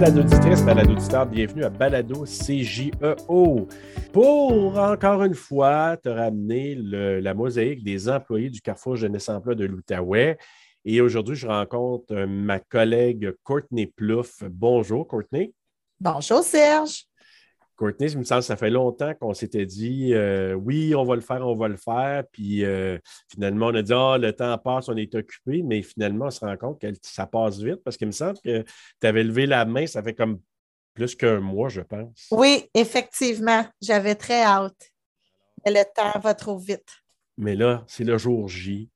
Balado auditrice, balado auditeur, bienvenue à Balado CJEO. Pour encore une fois te ramener la mosaïque des employés du Carrefour Jeunesse Emploi de l'Outaouais. Et aujourd'hui, je rencontre ma collègue Courtney Plouffe. Bonjour, Courtney. Bonjour, Serge. Courtney, il me semble que ça fait longtemps qu'on s'était dit euh, oui, on va le faire, on va le faire. Puis euh, finalement, on a dit ah, le temps passe, on est occupé, mais finalement, on se rend compte que ça passe vite parce qu'il me semble que tu avais levé la main, ça fait comme plus qu'un mois, je pense. Oui, effectivement. J'avais très hâte. Mais le temps va trop vite. Mais là, c'est le jour J.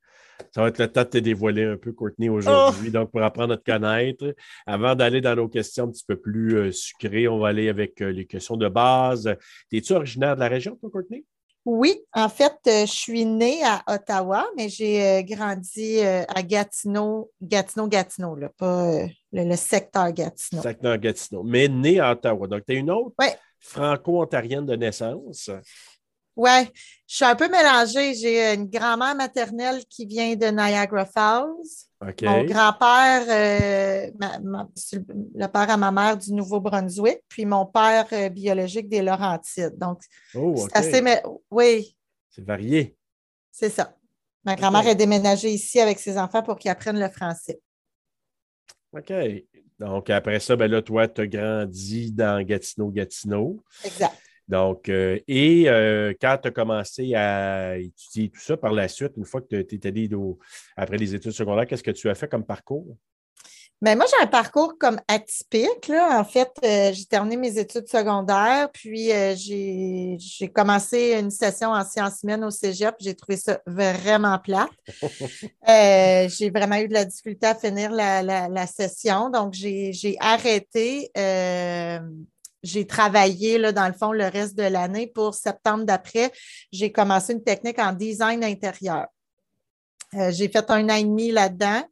Ça va être le temps de te dévoiler un peu, Courtney, aujourd'hui. Oh! Donc, pour apprendre à te connaître, avant d'aller dans nos questions un petit peu plus euh, sucrées, on va aller avec euh, les questions de base. Es-tu originaire de la région, toi, Courtney? Oui, en fait, euh, je suis née à Ottawa, mais j'ai grandi à Gatineau, Gatineau, Gatineau, là, pas le, secteur Gatineau. Secteur Gatineau, mais née à Ottawa. Donc, tu es une autre franco-ontarienne de naissance. Oui, je suis un peu mélangée. J'ai une grand-mère maternelle qui vient de Niagara Falls. Mon grand-père, euh, le père à ma mère du Nouveau-Brunswick, puis mon père euh, biologique des Laurentides. Donc, oh, c'est assez. Oui. C'est varié. C'est ça. Ma grand-mère est déménagée ici avec ses enfants pour qu'ils apprennent le français. OK. Donc, après ça, ben là, toi, tu as grandi dans Gatineau-Gatineau. Exact. Donc, euh, et euh, quand tu as commencé à étudier tout ça par la suite, une fois que tu es allé après les études secondaires, qu'est-ce que tu as fait comme parcours? Bien, moi, j'ai un parcours comme atypique. Là. En fait, euh, j'ai terminé mes études secondaires, puis j'ai commencé une session en sciences humaines au cégep. J'ai trouvé ça vraiment plat. j'ai vraiment eu de la difficulté à finir la, la session, donc j'ai arrêté j'ai travaillé là, dans le fond le reste de l'année. Pour septembre d'après, j'ai commencé une technique en design intérieur. Euh, j'ai fait un an et demi là-dedans.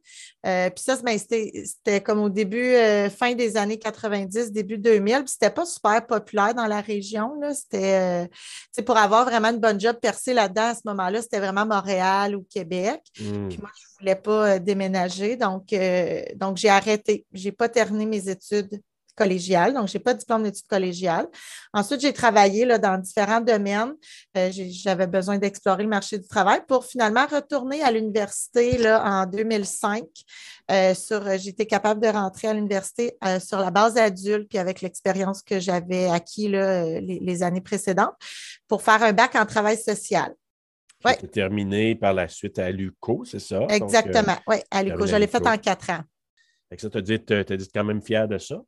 Euh, puis ça, ben, c'était comme au début, euh, fin des années 90, début 2000. Puis c'était pas super populaire dans la région. C'était pour avoir vraiment une bonne job percée là-dedans à ce moment-là, c'était vraiment Montréal ou Québec. Hmm. Puis moi, je ne voulais pas déménager. Donc, donc j'ai arrêté. Je n'ai pas terminé mes études collégiale, donc je n'ai pas de diplôme d'études collégiales. Ensuite, j'ai travaillé là, dans différents domaines. Euh, j'avais besoin d'explorer le marché du travail pour finalement retourner à l'université en 2005. Euh, sur, j'étais capable de rentrer à l'université euh, sur la base adulte, puis avec l'expérience que j'avais acquis là, les, années précédentes, pour faire un bac en travail social. Ouais. terminé par la suite à l'UCO, c'est ça? Exactement, oui, à l'UCO. Je l'ai fait en quatre ans. ça, tu as dit, dit quand même fier de ça?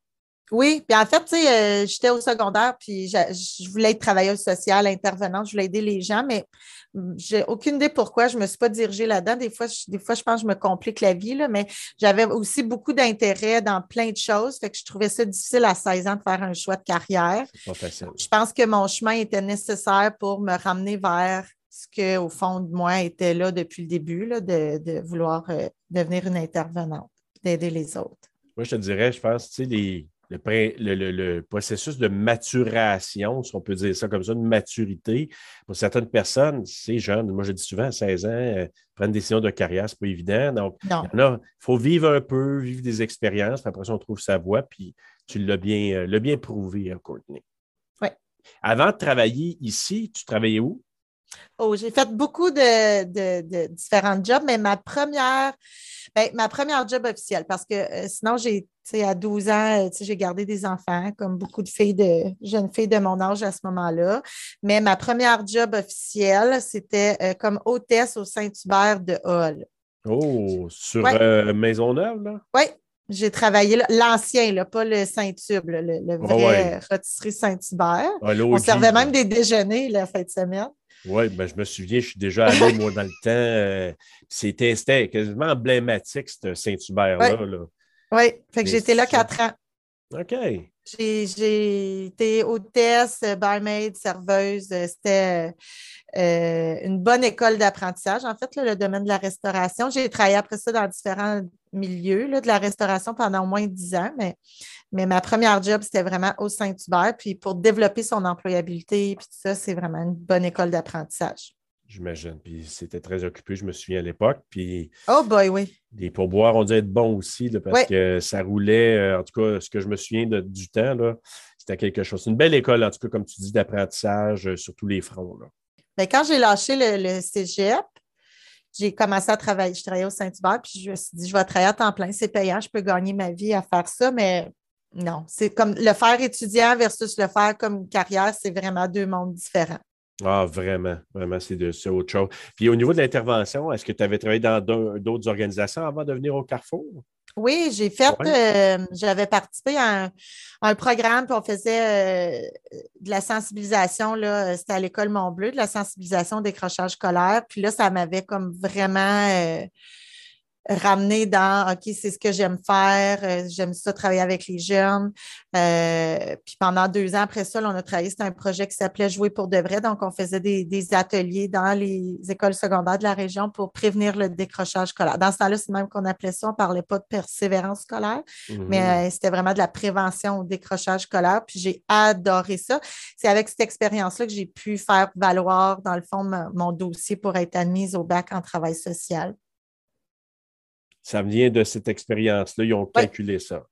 Oui, puis en fait, tu sais, euh, j'étais au secondaire, puis je voulais être travailleuse sociale, intervenante, je voulais aider les gens, mais j'ai aucune idée pourquoi je ne me suis pas dirigée là-dedans. Des fois, je, des fois, je pense que je me complique la vie, là, mais j'avais aussi beaucoup d'intérêt dans plein de choses, fait que je trouvais ça difficile à 16 ans de faire un choix de carrière. Pas facile. Je pense que mon chemin était nécessaire pour me ramener vers ce que, au fond de moi, était là depuis le début, là, de, vouloir euh, devenir une intervenante, d'aider les autres. Moi, je te dirais, je pense, tu sais, les le, processus de maturation, si on peut dire ça comme ça, de maturité. Pour certaines personnes, c'est jeune. Moi, je dis souvent, à 16 ans, euh, prendre des décision de carrière, ce n'est pas évident. Donc, il faut vivre un peu, vivre des expériences. Puis après ça, on trouve sa voie. Puis tu l'as bien, euh, bien prouvé, hein, Courtney. Oui. Avant de travailler ici, tu travaillais où? Oh, j'ai fait beaucoup de, différents jobs, mais ma première, ben, ma première job officielle, parce que euh, sinon, j'ai, à 12 ans, euh, j'ai gardé des enfants, comme beaucoup de filles de jeunes filles de mon âge à ce moment-là. Mais ma première job officielle, c'était euh, comme hôtesse au Saint-Hubert de Hall. Oh, sur Maisonneuve, là? Oui, j'ai travaillé l'ancien, pas le Saint-Tube, le, vrai rôtisserie Saint-Hubert. Ah, On servait même des déjeuners la fin de semaine. Oui, ben, je me souviens, je suis déjà allé, moi, dans le temps. Euh, c'était quasiment emblématique, ce Saint-Hubert-là. Oui, fait que j'étais là quatre ans. OK. J'ai été hôtesse, barmaid, serveuse. C'était euh, une bonne école d'apprentissage, en fait, le domaine de la restauration. J'ai travaillé après ça dans différents milieux de la restauration pendant au moins dix ans, mais, mais ma première job, c'était vraiment au Saint-Hubert. Puis pour développer son employabilité, puis tout ça, c'est vraiment une bonne école d'apprentissage. J'imagine. Puis c'était très occupé, je me souviens à l'époque. Puis. Oh boy, oui. Les pourboires ont dû être bons aussi, parce que ça roulait, euh, en tout cas, ce que je me souviens du temps, c'était quelque chose. C'est une belle école, en tout cas, comme tu dis, d'apprentissage euh, sur tous les fronts. Là. Bien, quand j'ai lâché le, cégep, j'ai commencé à travailler. Je travaillais au Saint-Hubert, puis je me suis dit, je vais travailler à temps plein, c'est payant, je peux gagner ma vie à faire ça, mais non, c'est comme le faire étudiant versus le faire comme carrière, c'est vraiment deux mondes différents. Ah, vraiment, vraiment, c'est autre chose. Puis au niveau de l'intervention, est-ce que tu avais travaillé dans d'autres organisations avant de venir au Carrefour? Oui, j'ai fait, euh, j'avais participé à un, programme, puis on faisait euh, de la sensibilisation, c'était à l'école Montbleu, de la sensibilisation au décrochage scolaire. Puis là, ça m'avait comme vraiment euh, ramener dans OK, c'est ce que j'aime faire, euh, j'aime ça travailler avec les jeunes. Euh, puis pendant deux ans après ça, on a travaillé, c'était un projet qui s'appelait Jouer pour de vrai. Donc, on faisait des, ateliers dans les écoles secondaires de la région pour prévenir le décrochage scolaire. Dans ce temps-là, c'est même qu'on appelait ça, on ne parlait pas de persévérance scolaire, mhm. mais euh, c'était vraiment de la prévention au décrochage scolaire. Puis j'ai adoré ça. C'est avec cette expérience-là que j'ai pu faire valoir, dans le fond, mon dossier pour être admise au bac en travail social ça vient de cette expérience-là. Ils ont calculé ça.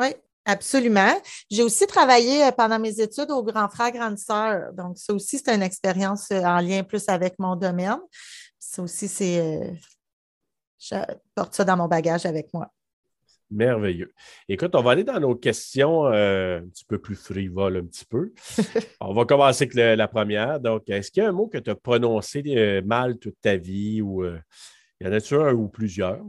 Oui, absolument. J'ai aussi travaillé euh, pendant mes études au grand frère, grande sœur. Donc, ça aussi, c'est une expérience euh, en lien plus avec mon domaine. Ça aussi, c'est. Euh, je porte ça dans mon bagage avec moi. Merveilleux. Écoute, on va aller dans nos questions un petit peu plus frivoles, un petit peu. on va commencer avec la première. Donc, est-ce qu'il y a un mot que tu as prononcé mal toute ta vie ou il y en a-tu un ou plusieurs?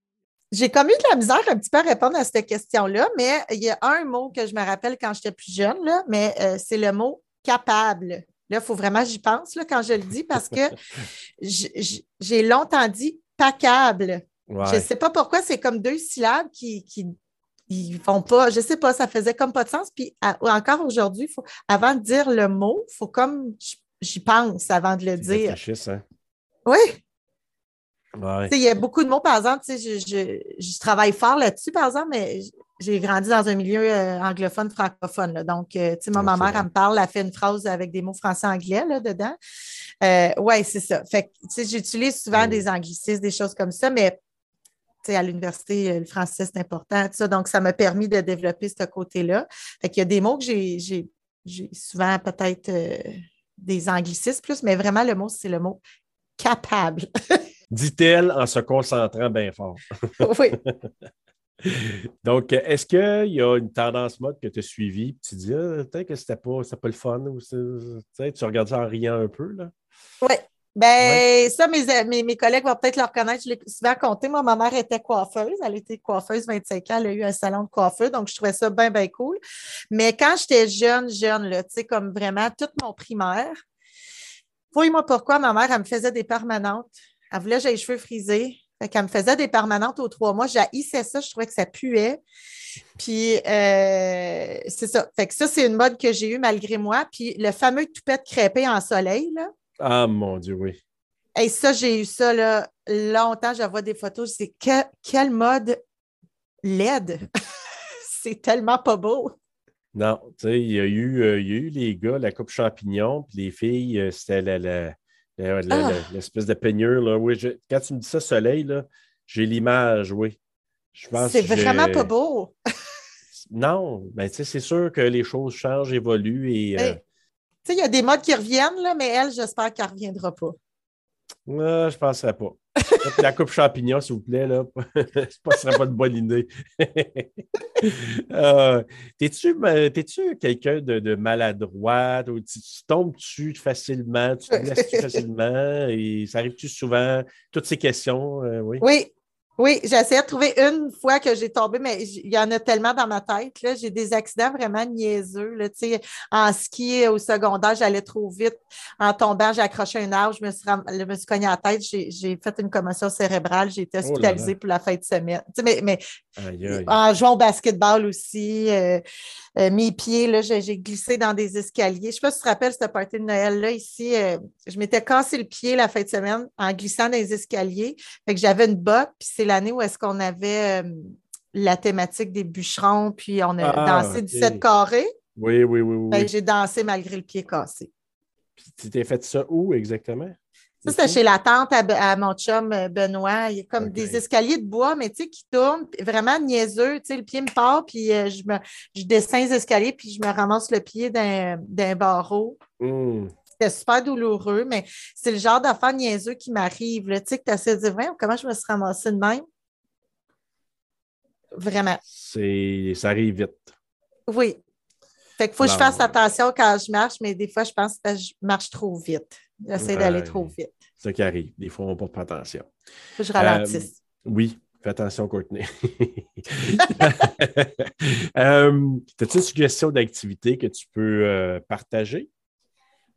J'ai comme eu de la misère un petit peu à répondre à cette question-là, mais il y a un mot que je me rappelle quand j'étais plus jeune, là, mais euh, c'est le mot capable. Là, il faut vraiment j'y pense là, quand je le dis parce que j'ai longtemps dit pacable. Je ne sais pas pourquoi, c'est comme deux syllabes qui, qui font pas, je ne sais pas, ça faisait comme pas de sens. Puis encore aujourd'hui, avant de dire le mot, il faut comme j'y pense avant de le dire. Hein? Oui, il y a beaucoup de mots, par exemple, je, travaille fort là-dessus, par exemple, mais j'ai grandi dans un milieu euh, anglophone, francophone. donc, euh, ma mère, elle me parle, elle fait une phrase avec des mots français-anglais dedans. Euh, oui, c'est ça. Fait j'utilise souvent des anglicismes, des choses comme ça, mais à l'université, le français, c'est important. Ça, donc, ça m'a permis de développer ce côté-là. Fait qu'il y a des mots que j'ai souvent peut-être des anglicismes plus, mais vraiment, le mot, c'est le mot capable. dit-elle en se concentrant bien fort. oui. Donc, est-ce qu'il y a une tendance mode que tu as suivie tu dis ah, peut-être que c'était pas, pas le fun ou tu regardes ça en riant un peu? Là? Oui. Ben, ça, mes, mes, collègues vont peut-être le reconnaître. Je l'ai souvent compté. Moi, ma mère était coiffeuse. Elle était coiffeuse 25 ans. Elle a eu un salon de coiffeur. Donc, je trouvais ça bien, bien cool. Mais quand j'étais jeune, jeune, tu sais, comme vraiment toute mon primaire, voyez-moi pourquoi ma mère, elle me faisait des permanentes. Elle voulait que j'aie les cheveux frisés. Fait qu'elle me faisait des permanentes aux trois mois. J'haïssais ça. Je trouvais que ça puait. Puis, euh, c'est ça. Fait que ça, c'est une mode que j'ai eue malgré moi. Puis, le fameux toupette crêpé en soleil, là. Ah, mon Dieu, oui. Et ça, j'ai eu ça, là, longtemps. Je vois des photos. Je sais, que, quelle mode laide. c'est tellement pas beau. Non, tu sais, il y, a eu, euh, il y a eu les gars, la coupe champignon, puis les filles, euh, c'était la ah! L'espèce de peignure, là. Oui, quand tu me dis ça, soleil, là, j'ai l'image, oui. C'est vraiment pas beau. non, mais ben, c'est sûr que les choses changent, évoluent et. Euh, il y a des modes qui reviennent, là, mais elle, j'espère qu'elle ne reviendra pas. je ne penserais pas. La coupe champignon, s'il vous plaît, là. ce ne serait pas une bonne idée. euh, T'es-tu quelqu'un de, maladroit? Ou tu, tombes dessus facilement? Tu te laisses facilement? Et ça arrive-tu souvent? Toutes ces questions, euh, oui? Oui, oui, essayé de trouver une fois que j'ai tombé, mais il y en a tellement dans ma tête. J'ai des accidents vraiment niaiseux. Là, en ski au secondaire, j'allais trop vite. En tombant, j'ai accroché un arbre, je me suis, je me suis cogné à la tête, j'ai fait une commotion cérébrale, j'ai été oh hospitalisée pour la fin de semaine. mais, mais en jouant au basketball aussi, euh, euh, mes pieds, j'ai glissé dans des escaliers. Je ne sais pas si tu te rappelles cette partie de Noël-là ici. Euh, je m'étais cassé le pied la fin de semaine en glissant dans les escaliers. Fait que j'avais une botte, puis c'est l'année où est-ce qu'on avait euh, la thématique des bûcherons, puis on a ah, dansé du 7 carré. Oui, oui, oui. oui. J'ai dansé malgré le pied cassé. Puis tu t'es fait ça où exactement? Ça, c'était chez la tante à, mon chum euh, Benoît. Il y a comme des escaliers de bois, mais tu sais, qui tournent, vraiment niaiseux. Tu sais, le pied me part, puis euh, je, me, je descends les escaliers, puis je me ramasse le pied d'un barreau. Hmm. C'était super douloureux, mais c'est le genre d'affaire niaiseux qui m'arrive. Tu sais, que tu as de dire, comment je me suis ramassée de même? Vraiment. Ça arrive vite. Oui. Fait qu'il faut que je fasse attention quand je marche, mais des fois, je pense que je marche trop vite. J'essaie d'aller trop vite. C'est ça qui arrive. Des fois, on ne porte pas attention. Faut que je ralentisse. Euh, oui, fais attention, Courtney. euh, As-tu une suggestion d'activité que tu peux euh, partager?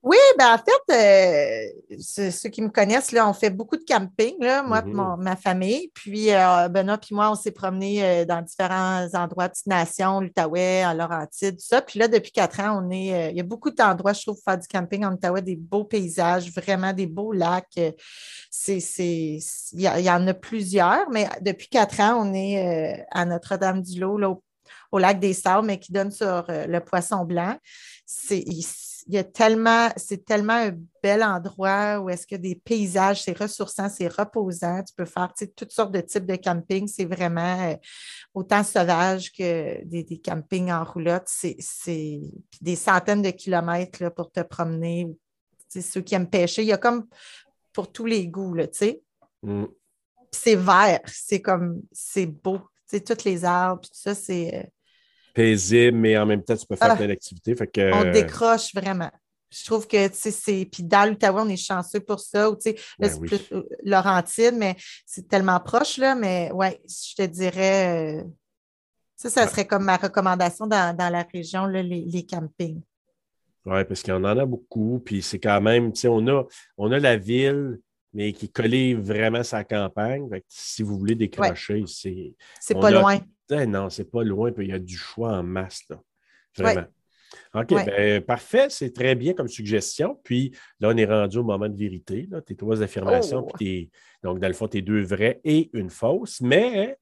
Oui, ben en fait, euh, ceux qui me connaissent, là, on fait beaucoup de camping, là, moi et mm-hmm. ma famille. Puis euh, Benoît puis moi, on s'est promenés euh, dans différents endroits de nation, l'Outaouais, en Laurentide, tout ça. Puis là, depuis quatre ans, on est. il y a beaucoup d'endroits, je trouve, pour faire du camping en Outaouais, des beaux paysages, vraiment des beaux lacs. C'est, il, y, en a plusieurs, mais depuis quatre ans, on est à Notre-Dame-du-Lot, au, au, lac des Sables, mais qui donne sur le Poisson Blanc. C'est il y a tellement, c'est tellement un bel endroit où est-ce que des paysages, c'est ressourçant, c'est reposant. Tu peux faire toutes sortes de types de camping. C'est vraiment euh, autant sauvage que des, campings en roulotte. C'est des centaines de kilomètres là, pour te promener. Ceux qui aiment pêcher, il y a comme pour tous les goûts, tu sais. Mm. C'est vert, c'est comme, c'est beau. toutes les arbres, tout ça, c'est euh, paisible, mais en même temps, tu peux faire ah, plein d'activités. On décroche vraiment. Je trouve que, c'est. Puis dans l'Outaouais, on est chanceux pour ça. Ou, tu sais, ben c'est plus euh, Laurentide, mais c'est tellement proche, là. Mais ouais, je te dirais. Euh, ça, ça serait comme ma recommandation dans, la région, les, campings. Oui, parce qu'on en a beaucoup. Puis c'est quand même, tu sais, on a, on a la ville, mais qui est vraiment sa campagne. si vous voulez décrocher, c'est. C'est pas loin. Non, non, c'est pas loin, puis il y a du choix en masse, là. Vraiment. OK, ben, parfait, c'est très bien comme suggestion. Puis là, on est rendu au moment de vérité. Là, tes trois affirmations, oh! puis donc dans le fond, tes deux vraies et une fausse. Mais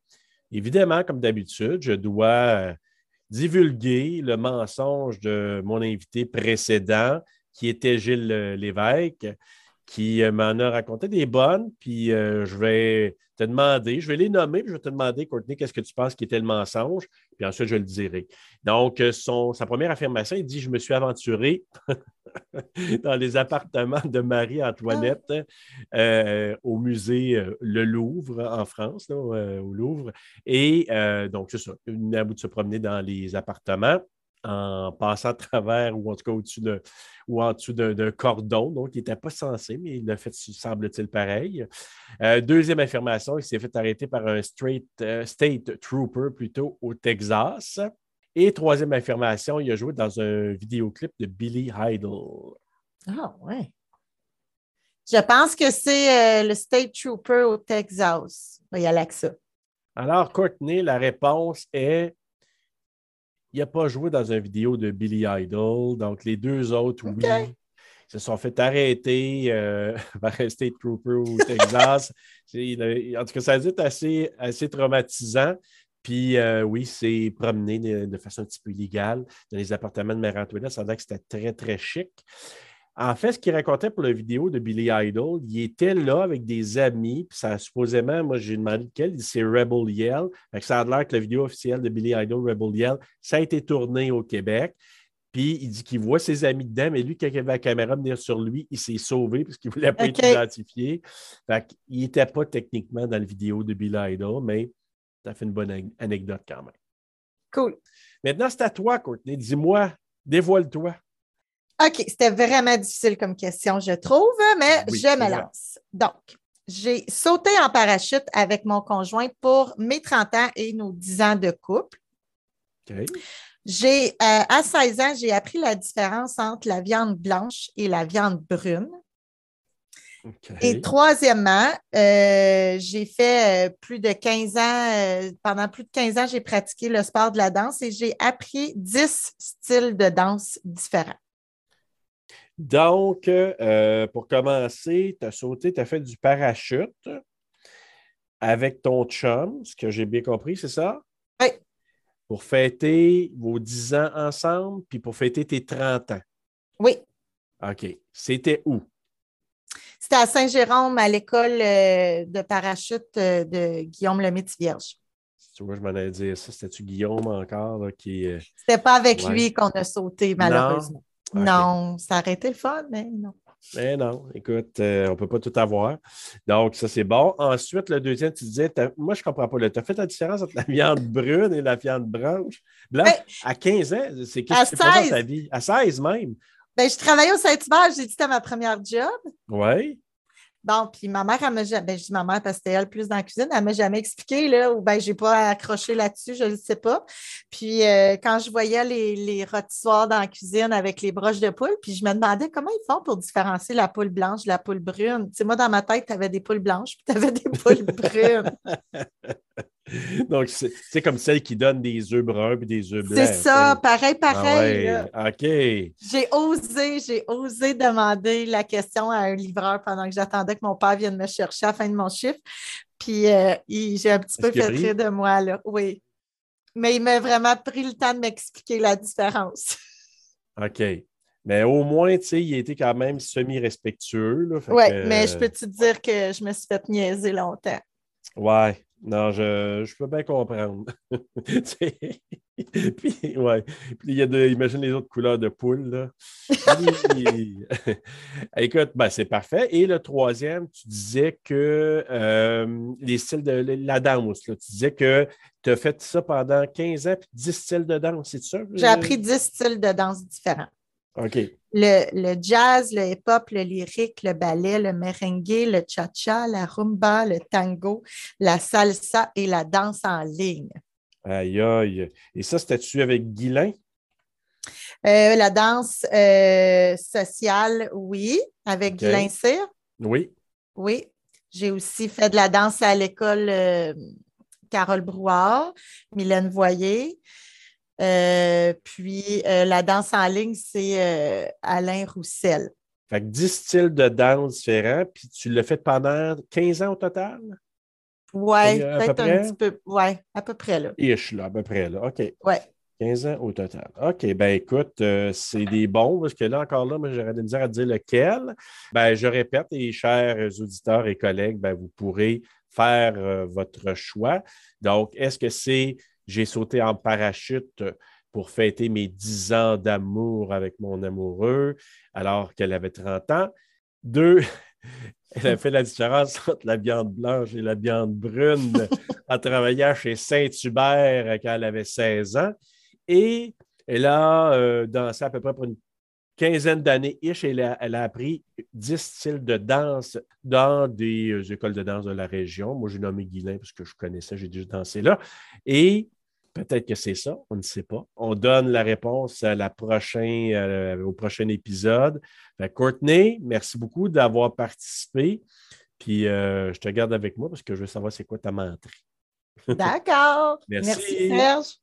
évidemment, comme d'habitude, je dois euh, divulguer le mensonge de mon invité précédent, qui était Gilles euh, Lévesque qui euh, m'en a raconté des bonnes, puis euh, je vais te demander, je vais les nommer, puis je vais te demander, Courtney, qu'est-ce que tu penses qui était le mensonge, puis ensuite je le dirai. Donc, euh, son, sa première affirmation, il dit Je me suis aventuré dans les appartements de Marie-Antoinette au musée Le Louvre en France, au Louvre. Et donc, c'est ça, une à bout de se promener dans les appartements en passant à travers ou en tout cas au-dessus de ou en dessous d'un cordon, donc il n'était pas censé, mais il l'a fait, semble-t-il, pareil. Euh, deuxième affirmation, il s'est fait arrêter par un straight, euh, state trooper plutôt au Texas. Et troisième affirmation, il a joué dans un vidéoclip de Billy Idol. Ah ouais. Je pense que c'est euh, le State Trooper au Texas. Il y a. Alors, Courtney, la réponse est il n'a pas joué dans une vidéo de Billy Idol. Donc, les deux autres, oui, se sont fait arrêter euh, par un State Trooper au Texas. en tout cas, ça a été assez, assez traumatisant. Puis euh, oui, c'est promené de, façon un petit peu illégale dans les appartements de Marie-Antoinette. Ça a que c'était très, très chic. En fait, ce qu'il racontait pour la vidéo de Billy Idol, il était là avec des amis, puis ça supposément, moi j'ai demandé lequel, c'est Rebel Yell. ça a l'air que la vidéo officielle de Billy Idol, Rebel Yell, ça a été tourné au Québec. Puis il dit qu'il voit ses amis dedans, mais lui, quand il avait la caméra venir sur lui, il s'est sauvé parce qu'il ne voulait pas être identifié. Fait il n'était pas techniquement dans la vidéo de Billy Idol, mais ça fait une bonne anecdote quand même. Cool. Maintenant, c'est à toi, Courtney. Dis-moi, dévoile-toi. OK, c'était vraiment difficile comme question, je trouve, mais je me lance. Donc, j'ai sauté en parachute avec mon conjoint pour mes 30 ans et nos 10 ans de couple. J'ai, euh, à 16 ans, j'ai appris la différence entre la viande blanche et la viande brune. Et troisièmement, euh, j'ai fait euh, plus de 15 ans, pendant plus de 15 ans, j'ai pratiqué le sport de la danse et j'ai appris 10 styles de danse différents. Donc, euh, pour commencer, tu as sauté, tu as fait du parachute avec ton chum, ce que j'ai bien compris, c'est ça? Oui. Pour fêter vos 10 ans ensemble, puis pour fêter tes 30 ans. Oui. OK. C'était où? C'était à Saint-Jérôme, à l'école euh, de parachute euh, de Guillaume Lemaitre-Vierge. Tu vois, je m'en allais dire ça. C'était-tu Guillaume encore qui. C'était pas avec lui qu'on a sauté, malheureusement. Non, ça aurait été le fun, mais non. Mais non, écoute, euh, on ne peut pas tout avoir. Donc, ça, c'est bon. Ensuite, le deuxième, tu disais, moi, je ne comprends pas. Tu as fait la différence entre la viande brune et la viande blanche? Blanche, à 15 ans, c'est qu'est-ce que tu fais dans ta vie? À 16 même? Ben, je travaillais au Saint-Hubert, j'ai dit c'était ma première job. Oui. Bon, puis ma mère, elle m'a jamais, ben, je dis ma mère parce que c'était elle plus dans la cuisine, elle m'a jamais expliqué, là, ou ben, j'ai pas accroché là-dessus, je ne sais pas. Puis euh, quand je voyais les, les rôtissoirs dans la cuisine avec les broches de poule, puis je me demandais comment ils font pour différencier la poule blanche de la poule brune. Tu sais, moi, dans ma tête, tu avais des poules blanches, puis tu avais des poules brunes. Donc, c'est comme celle qui donne des œufs bruns et des œufs blancs. C'est ça, pareil, pareil. Ah OK. J'ai osé, j'ai osé demander la question à un livreur pendant que j'attendais que mon père vienne me chercher à la fin de mon chiffre. Puis, euh, j'ai un petit peu fait rire de moi, là. Oui. Mais il m'a vraiment pris le temps de m'expliquer la différence. OK. Mais au moins, tu sais, il était quand même semi-respectueux. Oui, mais je peux te dire que je me suis fait niaiser longtemps? Ouais. Non, je, peux bien comprendre. puis, ouais. Puis, il y a de, imagine les autres couleurs de poule, là. Écoute, ben, c'est parfait. Et le troisième, tu disais que euh, les styles de la danse, tu disais que tu as fait ça pendant 15 ans, puis 10 styles de danse, c'est ça? J'ai appris 10 styles de danse différents. OK. Le, jazz, le hip-hop, le lyrique, le ballet, le merengue, le cha-cha, la rumba, le tango, la salsa et la danse en ligne. Aïe, aïe. Et ça, c'était-tu avec Guilain? Euh, la danse euh, sociale, oui, avec okay. Cyr. Oui. Oui. J'ai aussi fait de la danse à l'école euh, Carole Brouard, Mylène Voyer. Euh, puis euh, la danse en ligne, c'est euh, Alain Roussel. Fait que 10 styles de danse différents, puis tu l'as fait pendant 15 ans au total? Oui, peut-être un petit peu. Oui, à peu près là. Ish, là, à peu près là. OK. Oui. 15 ans au total. OK, ben écoute, c'est des bons, parce que là, encore là, moi, j'aurais de dire à dire lequel. Ben, je répète, et chers auditeurs et collègues, ben, vous pourrez faire votre choix. Donc, est-ce que c'est j'ai sauté en parachute pour fêter mes 10 ans d'amour avec mon amoureux alors qu'elle avait 30 ans. Deux, elle a fait la différence entre la viande blanche et la viande brune en travaillant chez Saint-Hubert quand elle avait 16 ans. Et elle a euh, dansé à peu près pour une quinzaine d'années ish, elle a, elle a appris 10 styles de danse dans des euh, écoles de danse de la région. Moi, j'ai nommé Guilain parce que je connaissais, j'ai déjà dansé là. Et Peut-être que c'est ça, on ne sait pas. On donne la réponse à la prochain, euh, au prochain épisode. Courtney, merci beaucoup d'avoir participé. Puis euh, je te garde avec moi parce que je veux savoir c'est quoi ta menterie. D'accord. merci. merci Serge.